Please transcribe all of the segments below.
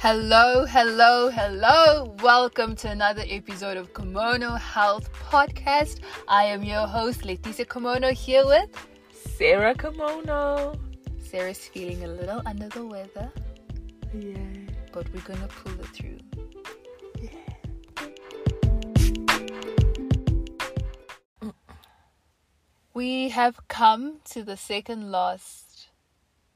Hello, hello, hello. Welcome to another episode of Kimono Health Podcast. I am your host, Leticia Kimono, here with Sarah Kimono. Sarah's feeling a little under the weather, Yeah. but we're gonna pull it through. We have come to the second last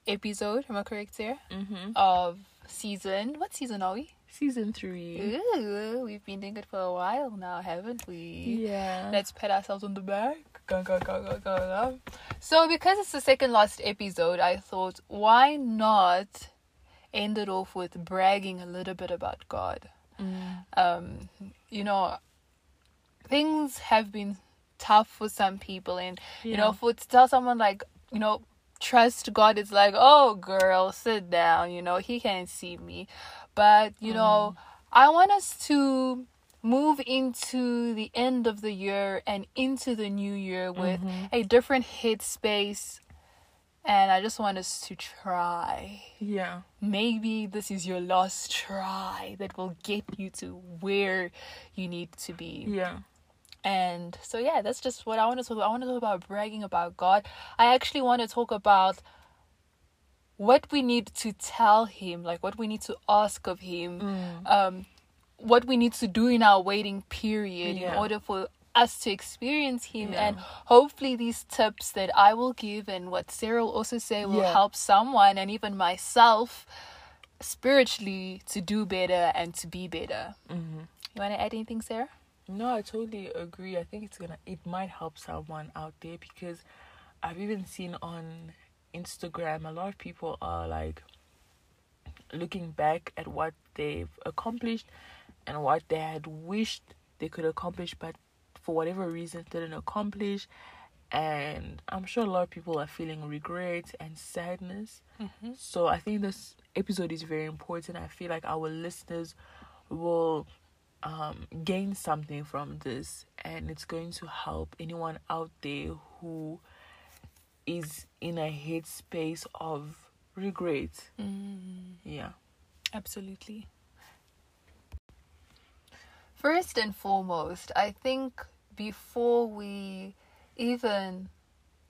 episode, am I correct, Sarah? Mm-hmm. Of season. What season are we? Season three. Ooh, we've been doing it for a while now, haven't we? Yeah. Let's pat ourselves on the back. Go, go, go, go, go, go. So, because it's the second last episode, I thought, why not end it off with bragging a little bit about God? Mm. Um, you know, things have been tough for some people, and you know, for to tell someone like, you know, trust God, it's like, oh, girl, sit down. You know, He can't see me, but you know, mm-hmm. I want us to move into the end of the year and into the new year with mm-hmm. a different hit headspace. And I just want us to try. Yeah. Maybe this is your last try that will get you to where you need to be. Yeah. And so yeah, that's just what I want to talk about. I want to talk about bragging about God. I actually want to talk about what we need to tell him, like what we need to ask of him, Mm. um, what we need to do in our waiting period in order for us to experience him Yeah. and hopefully these tips that I will give and what Sarah will also say will Yeah. help someone and even myself spiritually to do better and to be better. Mm-hmm. You want to add anything, Sarah? No, I totally agree. I think it's gonna it might help someone out there because I've even seen on Instagram a lot of people are like looking back at what they've accomplished and what they had wished they could accomplish but for whatever reason didn't accomplish and I'm sure a lot of people are feeling regret and sadness. Mm-hmm. So I think this episode is very important. I feel like our listeners will um, gain something from this, and it's going to help anyone out there who is in a headspace of regret. Mm, Yeah. absolutely. First and foremost, I think before we even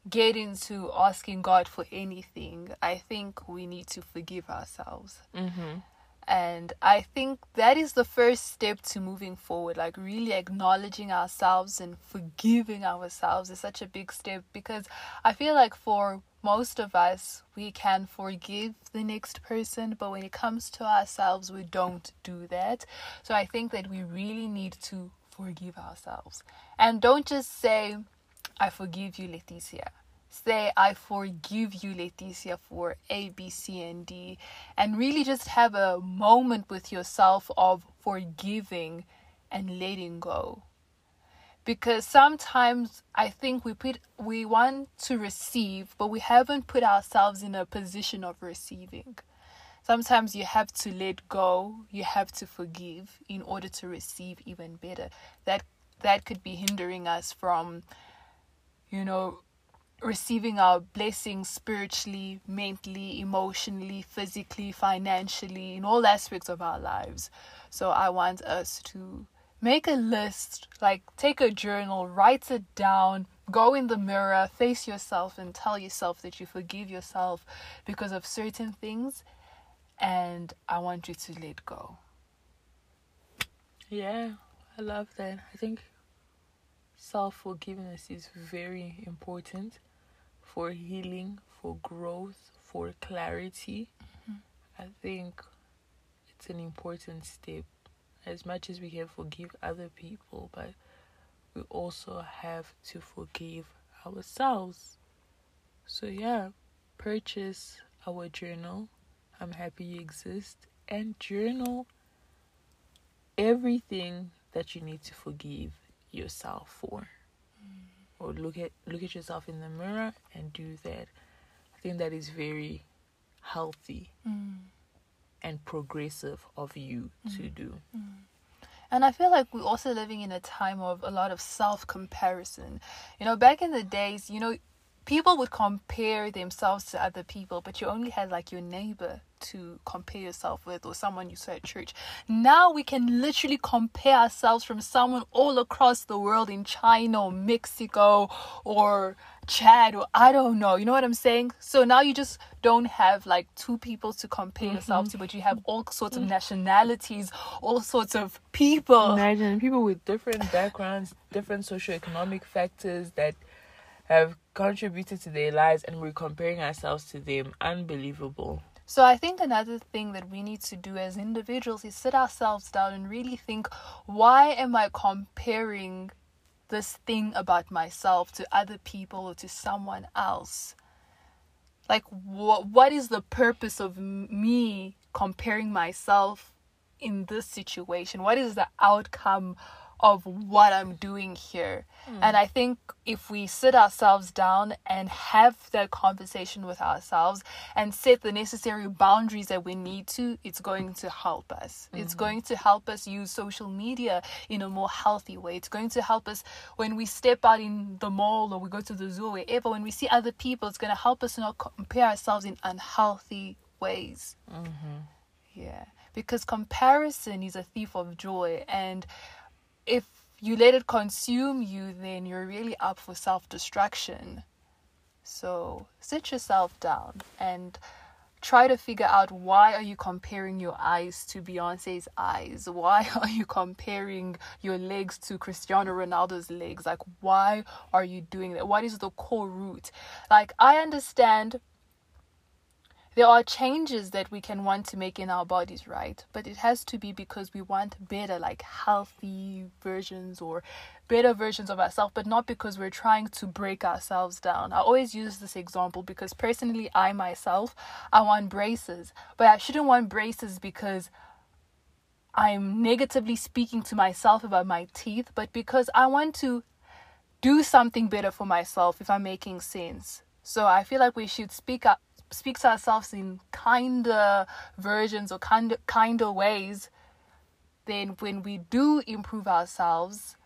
get into asking God for anything, I think we need to forgive ourselves. Mm-hmm. And I think that is the first step to moving forward. Like, really acknowledging ourselves and forgiving ourselves is such a big step because I feel like for most of us, we can forgive the next person, but when it comes to ourselves, we don't do that. So I think that we really need to forgive ourselves. And don't just say, I forgive you, Leticia say I forgive you, Leticia, for A, B, C, and D, and really just have a moment with yourself of forgiving and letting go. Because sometimes I think we put we want to receive, but we haven't put ourselves in a position of receiving. Sometimes you have to let go, you have to forgive in order to receive even better. That that could be hindering us from you know receiving our blessings spiritually, mentally, emotionally, physically, financially, in all aspects of our lives. So I want us to make a list, like take a journal, write it down, go in the mirror, face yourself, and tell yourself that you forgive yourself because of certain things. And I want you to let go. Yeah, I love that. I think self forgiveness is very important for healing, for growth, for clarity. Mm-hmm. I think it's an important step. As much as we can forgive other people, but we also have to forgive ourselves. So, yeah, purchase our journal. I'm happy you exist. And journal everything that you need to forgive yourself for or look at look at yourself in the mirror and do that. I think that is very healthy mm. and progressive of you mm. to do. Mm. And I feel like we're also living in a time of a lot of self comparison. You know, back in the days, you know, people would compare themselves to other people, but you only had like your neighbor to compare yourself with or someone you saw at church. Now we can literally compare ourselves from someone all across the world in China or Mexico or Chad or I don't know. You know what I'm saying? So now you just don't have like two people to compare Mm-hmm. yourself to, but you have all sorts of nationalities, all sorts of people. Imagine people with different backgrounds, different socioeconomic factors that have contributed to their lives, and we're comparing ourselves to them. Unbelievable. So I think another thing that we need to do as individuals is sit ourselves down and really think, why am I comparing this thing about myself to other people or to someone else? Like what what is the purpose of me comparing myself in this situation? What is the outcome of what I'm doing here? Hmm. And I think if we sit ourselves down and have that conversation with ourselves and set the necessary boundaries that we need to, it's going to help us. It's hmm. going to help us use social media in a more healthy way. It's going to help us when we step out in the mall or we go to the zoo or wherever, when we see other people, it's going to help us not compare ourselves in unhealthy ways. Mm-hmm. Yeah, because comparison is a thief of joy, and if you let it consume you, then you're really up for self destruction. So sit yourself down and try to figure out why are you comparing your eyes to Beyonce's eyes? Why are you comparing your legs to Cristiano Ronaldo's legs? Like why are you doing that? What is the core root? Like I understand there are changes that we can want to make in our bodies, right? But it has to be because we want better, like healthy versions or better versions of ourselves, but not because we're trying to break ourselves down. I always use this example because personally, I myself, I want braces, but I shouldn't want braces because I'm negatively speaking to myself about my teeth, but because I want to do something better for myself if I'm making sense. So I feel like we should speak up speak to ourselves in kinder versions or kinder kinder ways then when we do improve ourselves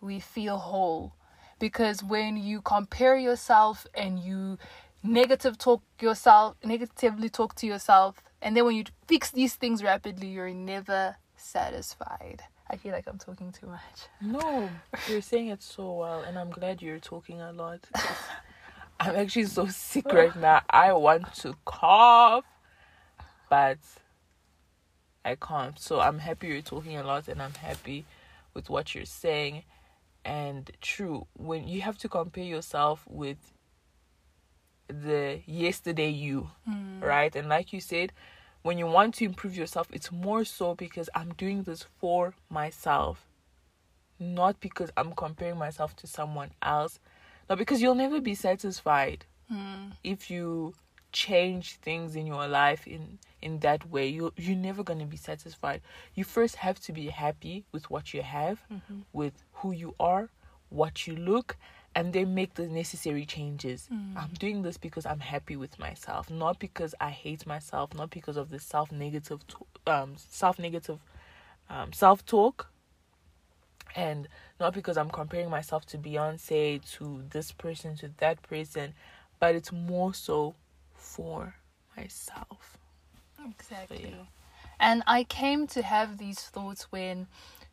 we feel whole. Because when you compare yourself and you negative talk yourself negatively talk to yourself and then when you fix these things rapidly you're never satisfied. I feel like i'm talking too much. No, you're saying it so well, and I'm glad you're talking a lot. I'm actually so sick right now. I want to cough, but I can't. So I'm happy you're talking a lot, and I'm happy with what you're saying. And true, when you have to compare yourself with the yesterday you, hmm. right? And like you said, when you want to improve yourself, it's more so because I'm doing this for myself not because I'm comparing myself to someone else. No, because you'll never be satisfied if you change things in your life in in that way. You you're never gonna be satisfied. You first have to be happy with what you have, with who you are, what you look, and then make the necessary changes. I'm doing this because I'm happy with myself, not because I hate myself, not because of the self negative um self negative um self talk and not because I'm comparing myself to Beyonce, to this person, to that person, but it's more so for myself. Exactly. yeah. And I came to have these thoughts when,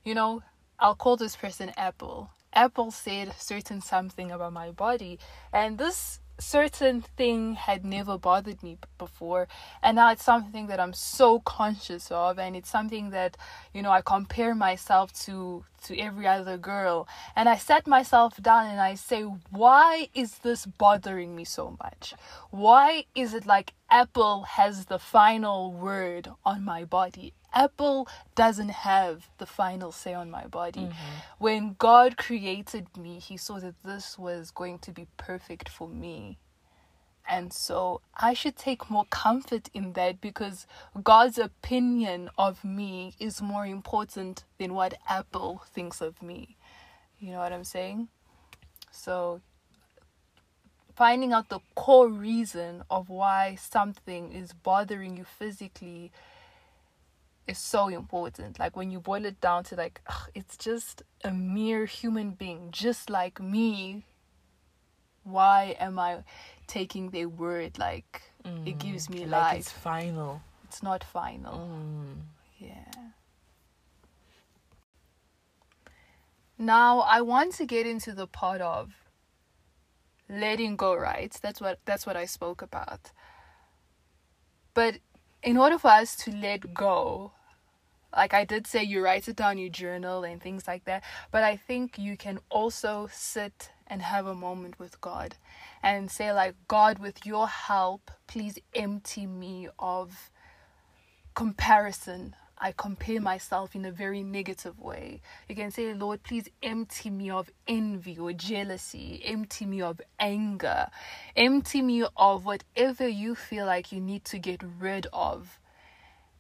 you know, I'll call this person Apple. Apple said certain something about my body, and this certain thing had never bothered me before and now it's something that I'm so conscious of and it's something that you know I compare myself to to every other girl. And I set myself down and I say why is this bothering me so much? Why is it like Apple has the final word on my body Apple doesn't have the final say on my body. Mm-hmm. When God created me, He saw that this was going to be perfect for me. And so I should take more comfort in that because God's opinion of me is more important than what Apple thinks of me. You know what I'm saying? So finding out the core reason of why something is bothering you physically is so important. Like when you boil it down to like ugh, it's just a mere human being just like me why am I taking their word like it gives me like life? it's final. It's not final. Mm. Yeah. Now I want to get into the part of letting go, right? That's what that's what I spoke about. But in order for us to let go, like I did say you write it down, you journal and things like that, but I think you can also sit and have a moment with God and say like God with your help, please empty me of comparison. I compare myself in a very negative way. You can say, Lord, please empty me of envy or jealousy, empty me of anger, empty me of whatever you feel like you need to get rid of.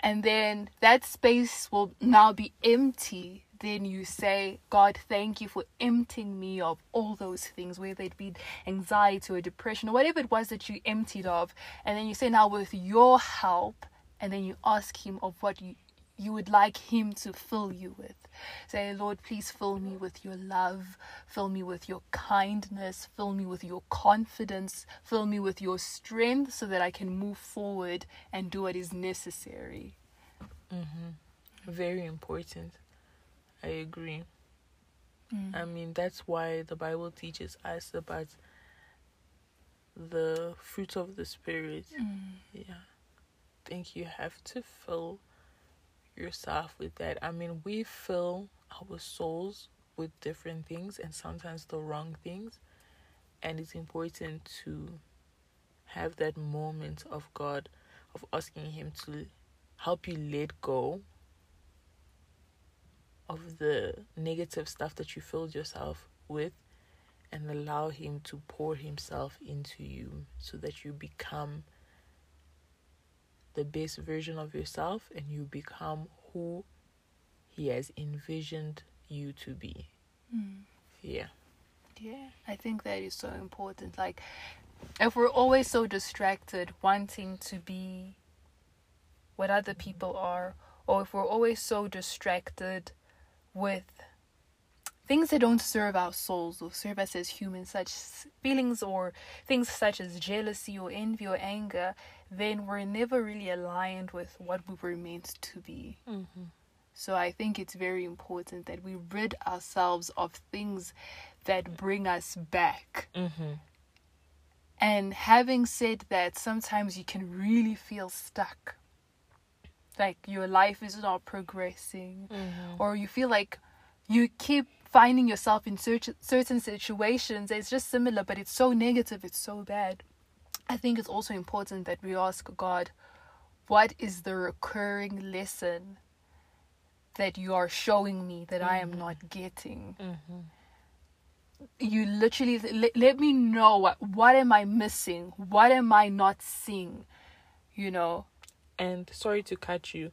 And then that space will now be empty. Then you say, God, thank you for emptying me of all those things, whether it be anxiety or depression or whatever it was that you emptied of. And then you say, now with your help, and then you ask him of what you you would like him to fill you with say lord please fill me with your love fill me with your kindness fill me with your confidence fill me with your strength so that i can move forward and do what is necessary mm-hmm. Very important. I agree. Mm. I mean, that's why the Bible teaches us about the fruit of the Spirit. Mm. Yeah. I think you have to fill yourself with that. I mean, we fill our souls with different things and sometimes the wrong things. And it's important to have that moment of God, of asking Him to help you let go of the negative stuff that you filled yourself with and allow him to pour himself into you so that you become the best version of yourself and you become who he has envisioned you to be. Hmm. Yeah. Yeah, I think that is so important. Like, if we're always so distracted, wanting to be what other people are, or if we're always so distracted with things that don't serve our souls or serve us as humans, such feelings or things such as jealousy or envy or anger, then we're never really aligned with what we were meant to be. So I think it's very important that we rid ourselves of things that bring us back. Mm-hmm. And having said that, sometimes you can really feel stuck. Like your life is not progressing, or you feel like you keep finding yourself in cer- certain situations. It's just similar, but it's so negative, it's so bad. I think it's also important that we ask God, what is the recurring lesson that you are showing me that I am mm-hmm. not getting? Mm-hmm. You literally let, let me know what, what am I missing? What am I not seeing? You know? And sorry to cut you.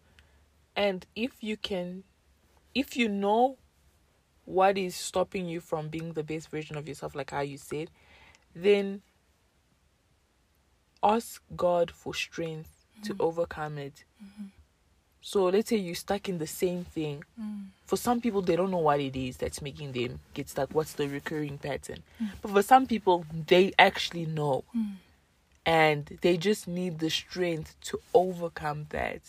And if you can, if you know what is stopping you from being the best version of yourself, like how you said, then ask God for strength to mm-hmm. overcome it. Mm-hmm. So let's say you're stuck in the same thing. Mm. For some people, they don't know what it is that's making them get stuck. What's the recurring pattern? Mm. But for some people, they actually know. Mm. And they just need the strength to overcome that.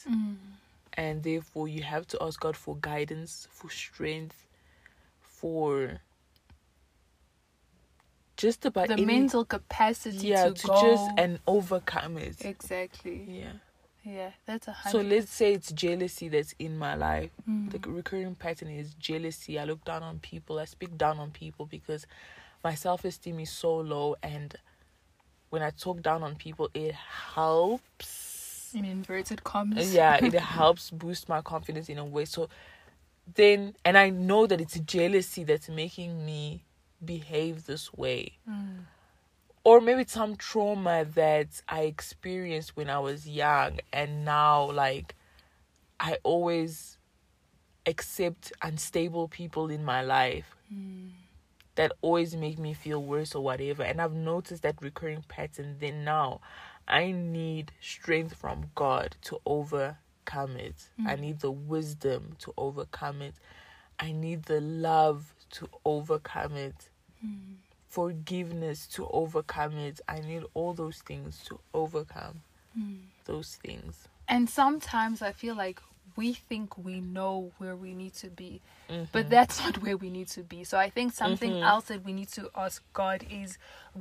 And therefore, you have to ask God for guidance, for strength, for just about The any- mental capacity yeah, to, to go. just and overcome it. exactly. Yeah. Yeah, that's a high So let's say it's jealousy that's in my life. Mm. The recurring pattern is jealousy. I look down on people. I speak down on people because my self esteem is so low. And when I talk down on people, it helps. in inverted commas. Yeah, it helps boost my confidence in a way. So then, and I know that it's jealousy that's making me behave this way Mm. or maybe it's some trauma that I experienced when I was young, and now like I always accept unstable people in my life that always make me feel worse or whatever. And I've noticed that recurring pattern. Then now I need strength from God to overcome it. I need the wisdom to overcome it. I need the love to overcome it forgiveness to overcome it. I need all those things to overcome those things. And sometimes I feel like we think we know where we need to be, Mm-hmm. but that's not where we need to be. So I think something else that we need to ask God is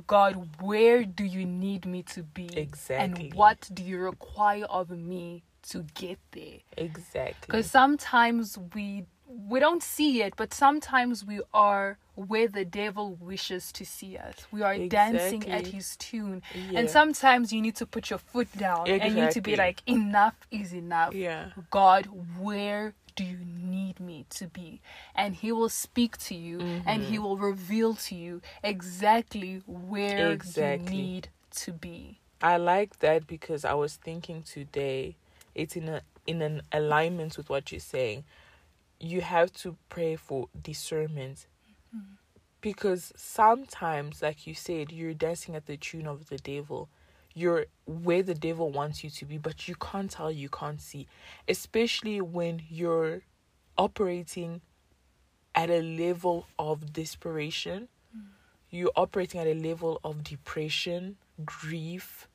God, where do you need me to be? Exactly. And what do you require of me to get there? Exactly. Because sometimes we we don't see it, but sometimes we are where the devil wishes to see us. We are dancing at his tune. Yeah. And sometimes you need to put your foot down and you need to be like, enough is enough. Yeah. God, where do you need me to be? And he will speak to you and he Mm-hmm. will reveal to you exactly where Exactly. you need to be. I like that because I was thinking today it's in a in an alignment with what you're saying. You have to pray for discernment. Because sometimes, like you said, you're dancing at the tune of the devil. You're where the devil wants you to be, but you can't tell, you can't see. Especially when you're operating at a level of desperation. You're operating at a level of depression, grief,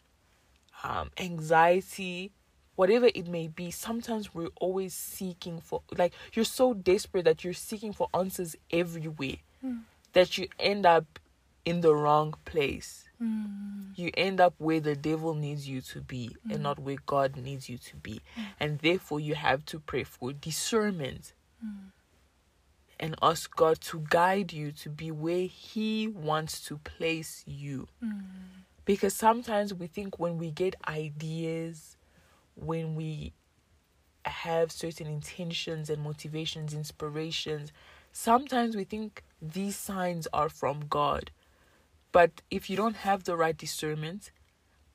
um, anxiety, whatever it may be. Sometimes we're always seeking for, like, you're so desperate that you're seeking for answers everywhere hmm. that you end up in the wrong place. Hmm. You end up where the devil needs you to be and hmm. not where God needs you to be. And therefore, you have to pray for discernment and ask God to guide you to be where He wants to place you. Because sometimes we think when we get ideas, when we have certain intentions and motivations, inspirations, sometimes we think these signs are from God. But if you don't have the right discernment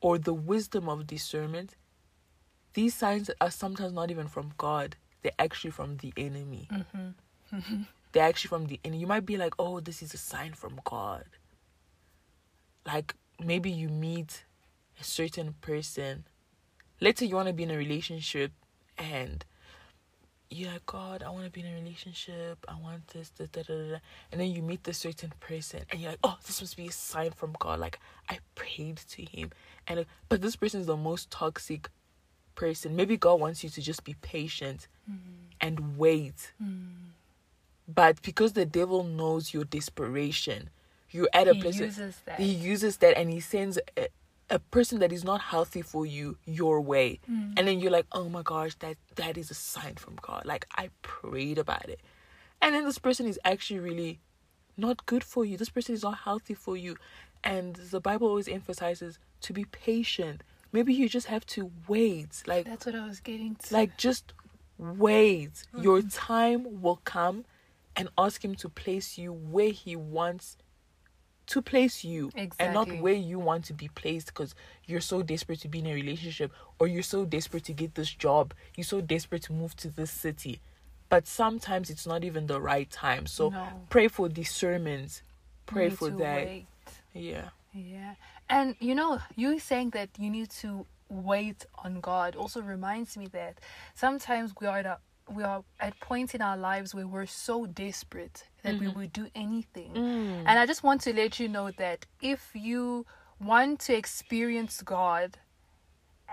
or the wisdom of discernment, these signs are sometimes not even from God. They're actually from the enemy. Mm-hmm. They're actually from the enemy. You might be like, oh, this is a sign from God. Like maybe you meet a certain person. Let's say you want to be in a relationship and you're like, God, I want to be in a relationship. I want this, da, da, da, da. And then you meet this certain person and you're like, oh, this must be a sign from God. Like, I prayed to him. And But this person is the most toxic person. Maybe God wants you to just be patient mm-hmm. and wait. Mm. But because the devil knows your desperation, you're at a He place. uses that. He uses that and he sends a, a person that is not healthy for you your way. Mm. And then you're like, oh my gosh, that that is a sign from God. Like I prayed about it. And then this person is actually really not good for you. This person is not healthy for you. And the Bible always emphasizes to be patient. Maybe you just have to wait. Like That's what I was getting to. like just wait. Your Mm-hmm. time will come and ask him to place you where he wants to place you and not where you want to be placed because you're so desperate to be in a relationship or you're so desperate to get this job you're so desperate to move to this city but sometimes it's not even the right time so No. pray for discernment pray for that wait. yeah Yeah. And you know, you saying that you need to wait on God also reminds me that sometimes we are at a, we are at points in our lives where we're so desperate that we would do anything. Mm. And I just want to let you know that if you want to experience God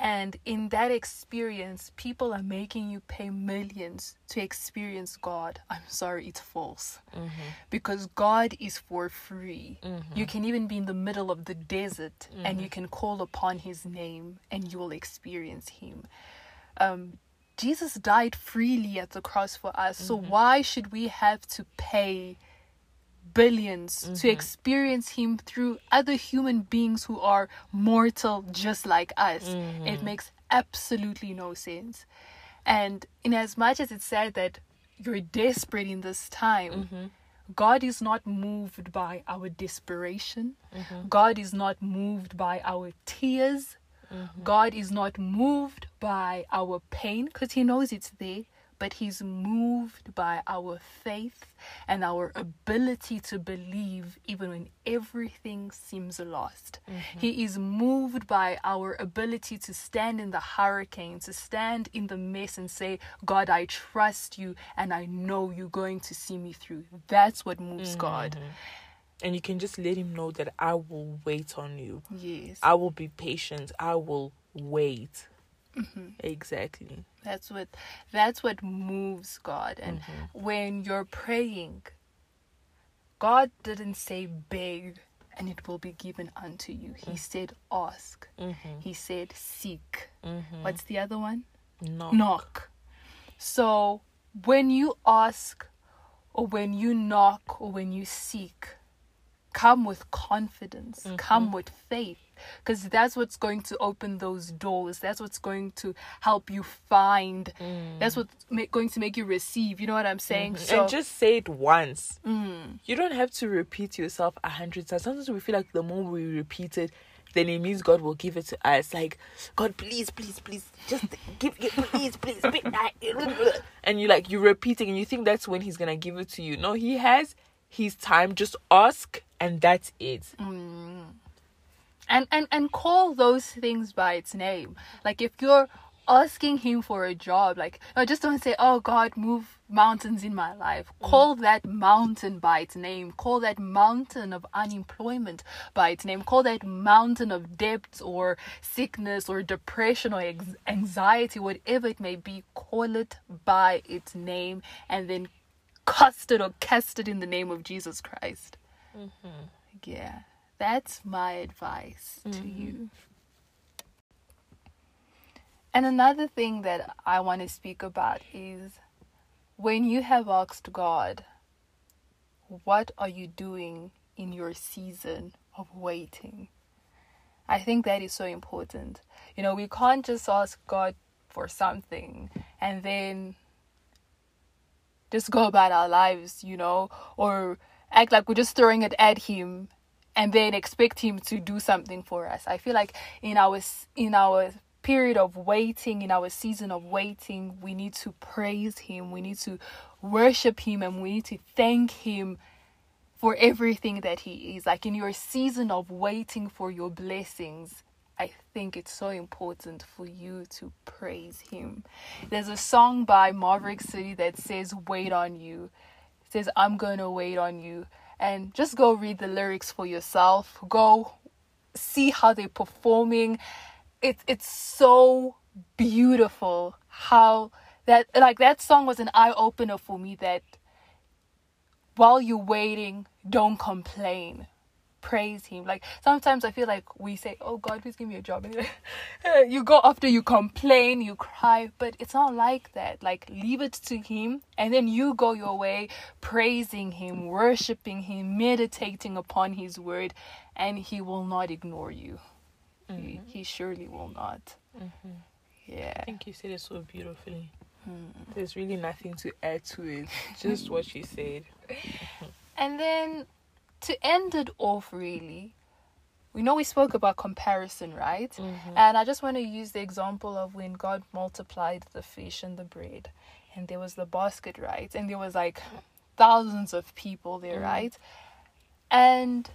and in that experience people are making you pay millions to experience God, I'm sorry, it's false because God is for free. You can even be in the middle of the desert and you can call upon his name and you will experience him. Um, Jesus died freely at the cross for us. So mm-hmm. why should we have to pay 1000000000s to mm-hmm. experience him through other human beings who are mortal just like us? It mm-hmm. makes absolutely no sense. And in as much as it's said that you're desperate in this time, God is not moved by our desperation. God is not moved by our tears. God is not moved by our pain because He knows it's there, but He's moved by our faith and our ability to believe even when everything seems lost. Mm-hmm. He is moved by our ability to stand in the hurricane, to stand in the mess and say, God, I trust you and I know you're going to see me through. That's what moves mm-hmm. God. And you can just let him know that I will wait on you. Yes. I will be patient. I will wait. Mm-hmm. Exactly. That's what that's what moves God. And Mm-hmm. when you're praying, God didn't say beg and it will be given unto you. He said ask. Mm-hmm. He said seek. Mm-hmm. What's the other one? No. Knock. So when you ask or when you knock or when you seek, come with confidence, come mm-hmm. with faith. Because that's what's going to open those doors. That's what's going to help you find. That's mm. what's ma- going to make you receive. You know what I'm saying? Mm-hmm. So and just say it once. Mm. You don't have to repeat yourself a hundred times. Sometimes we feel like the more we repeat it, then it means God will give it to us. Like, God, please, please, please, just give it, please, please, please. and you like you're repeating, and you think that's when He's gonna give it to you. No, He has His time. Just ask, and that's it. Mm. and and and call those things by its name. Like if you're asking him for a job like no, just don't say oh god move mountains in my life. Mm. Call that mountain by its name. Call that mountain of unemployment by its name. Call that mountain of debt or sickness or depression or ex- anxiety whatever it may be call it by its name and then cast it or cast it in the name of jesus christ Mm-hmm. yeah, that's my advice to mm-hmm. you. And another thing that I want to speak about is when you have asked God, what are you doing in your season of waiting? I think that is so important. You know, we can't just ask God for something and then just go about our lives, you know, or act like we're just throwing it at him and then expect him to do something for us. I feel like in our in our period of waiting, in our season of waiting, we need to praise him, we need to worship him and we need to thank him for everything that he is. Like in your season of waiting for your blessings, I think it's so important for you to praise him. There's a song by Maverick City that says wait on you. Says I'm to wait on you and just go read the lyrics for yourself. Go see how they're performing. It's it's so beautiful how that like that song was an eye opener for me that while you're waiting, don't complain. Praise him. Like sometimes I feel like we say, "Oh God, please give me a job," and you go after you complain, you cry, but it's not like that. Like leave it to him, and then you go your way, praising him, worshiping him, meditating upon his word, and he will not ignore you. He, mm-hmm. he surely will not. Mm-hmm. Yeah. I think you said it so beautifully. Hmm. There's really nothing to add to it. Just what she said. And then to end it off, really, we know we spoke about comparison, right? Mm-hmm. And I just want to use the example of when God multiplied the fish and the bread, and there was the basket, right? And there was like thousands of people there, mm-hmm. right? And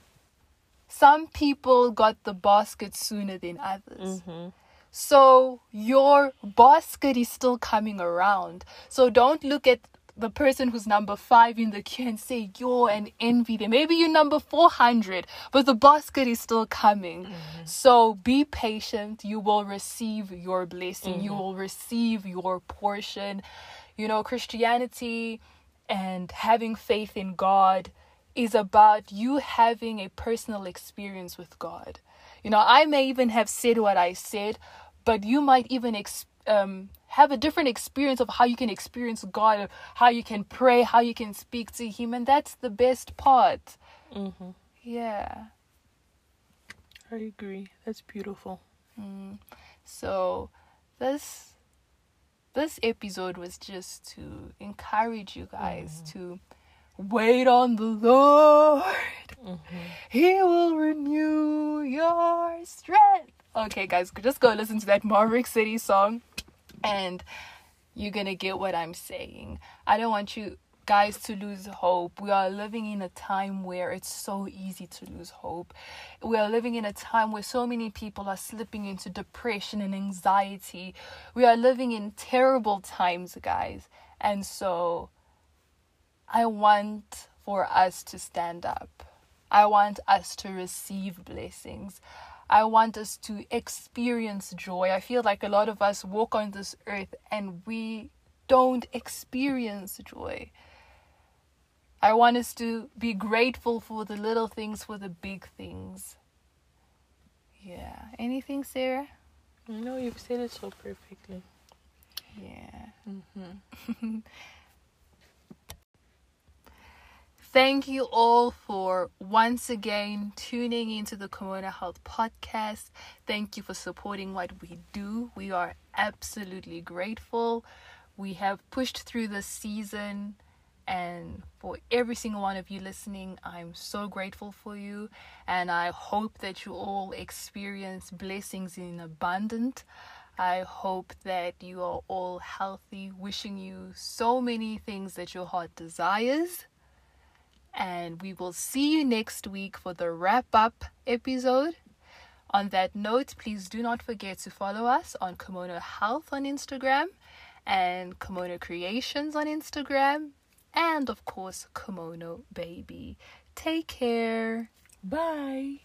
some people got the basket sooner than others. Mm-hmm. So your basket is still coming around. So don't look at the person who's number five in the queue and say you're and envy them. Maybe you're number 400, but the basket is still coming. Mm-hmm. So be patient. You will receive your blessing, you mm-hmm. will receive your portion. You know, Christianity and having faith in God is about you having a personal experience with God. You know, I may even have said what I said, but you might even ex- um, have a different experience of how you can experience God, how you can pray, how you can speak to Him, and that's the best part. Mm-hmm. Yeah. I agree. That's beautiful. So this this episode was just to encourage you guys to wait on the Lord. He will renew your strength. Okay, guys, just go listen to that Maverick City song and you're gonna get what I'm saying. I don't want you guys to lose hope. We are living in a time where it's so easy to lose hope. We are living in a time where so many people are slipping into depression and anxiety. We are living in terrible times, guys. And so I want for us to stand up. I want us to receive blessings. I want us to experience joy. I feel like a lot of us walk on this earth and we don't experience joy. I want us to be grateful for the little things, for the big things. Yeah. Anything, Sarah? No, you've said it so perfectly. Yeah. Mm-hmm. Thank you all for once again tuning into the Kimono Health Podcast. Thank you for supporting what we do. We are absolutely grateful. We have pushed through this season, and for every single one of you listening, I'm so grateful for you. And I hope that you all experience blessings in abundance. I hope that you are all healthy, wishing you so many things that your heart desires and we will see you next week for the wrap up episode. On that note, please do not forget to follow us on Kimono Health on Instagram and Kimono Creations on Instagram, and of course, Kimono Baby. Take care. Bye.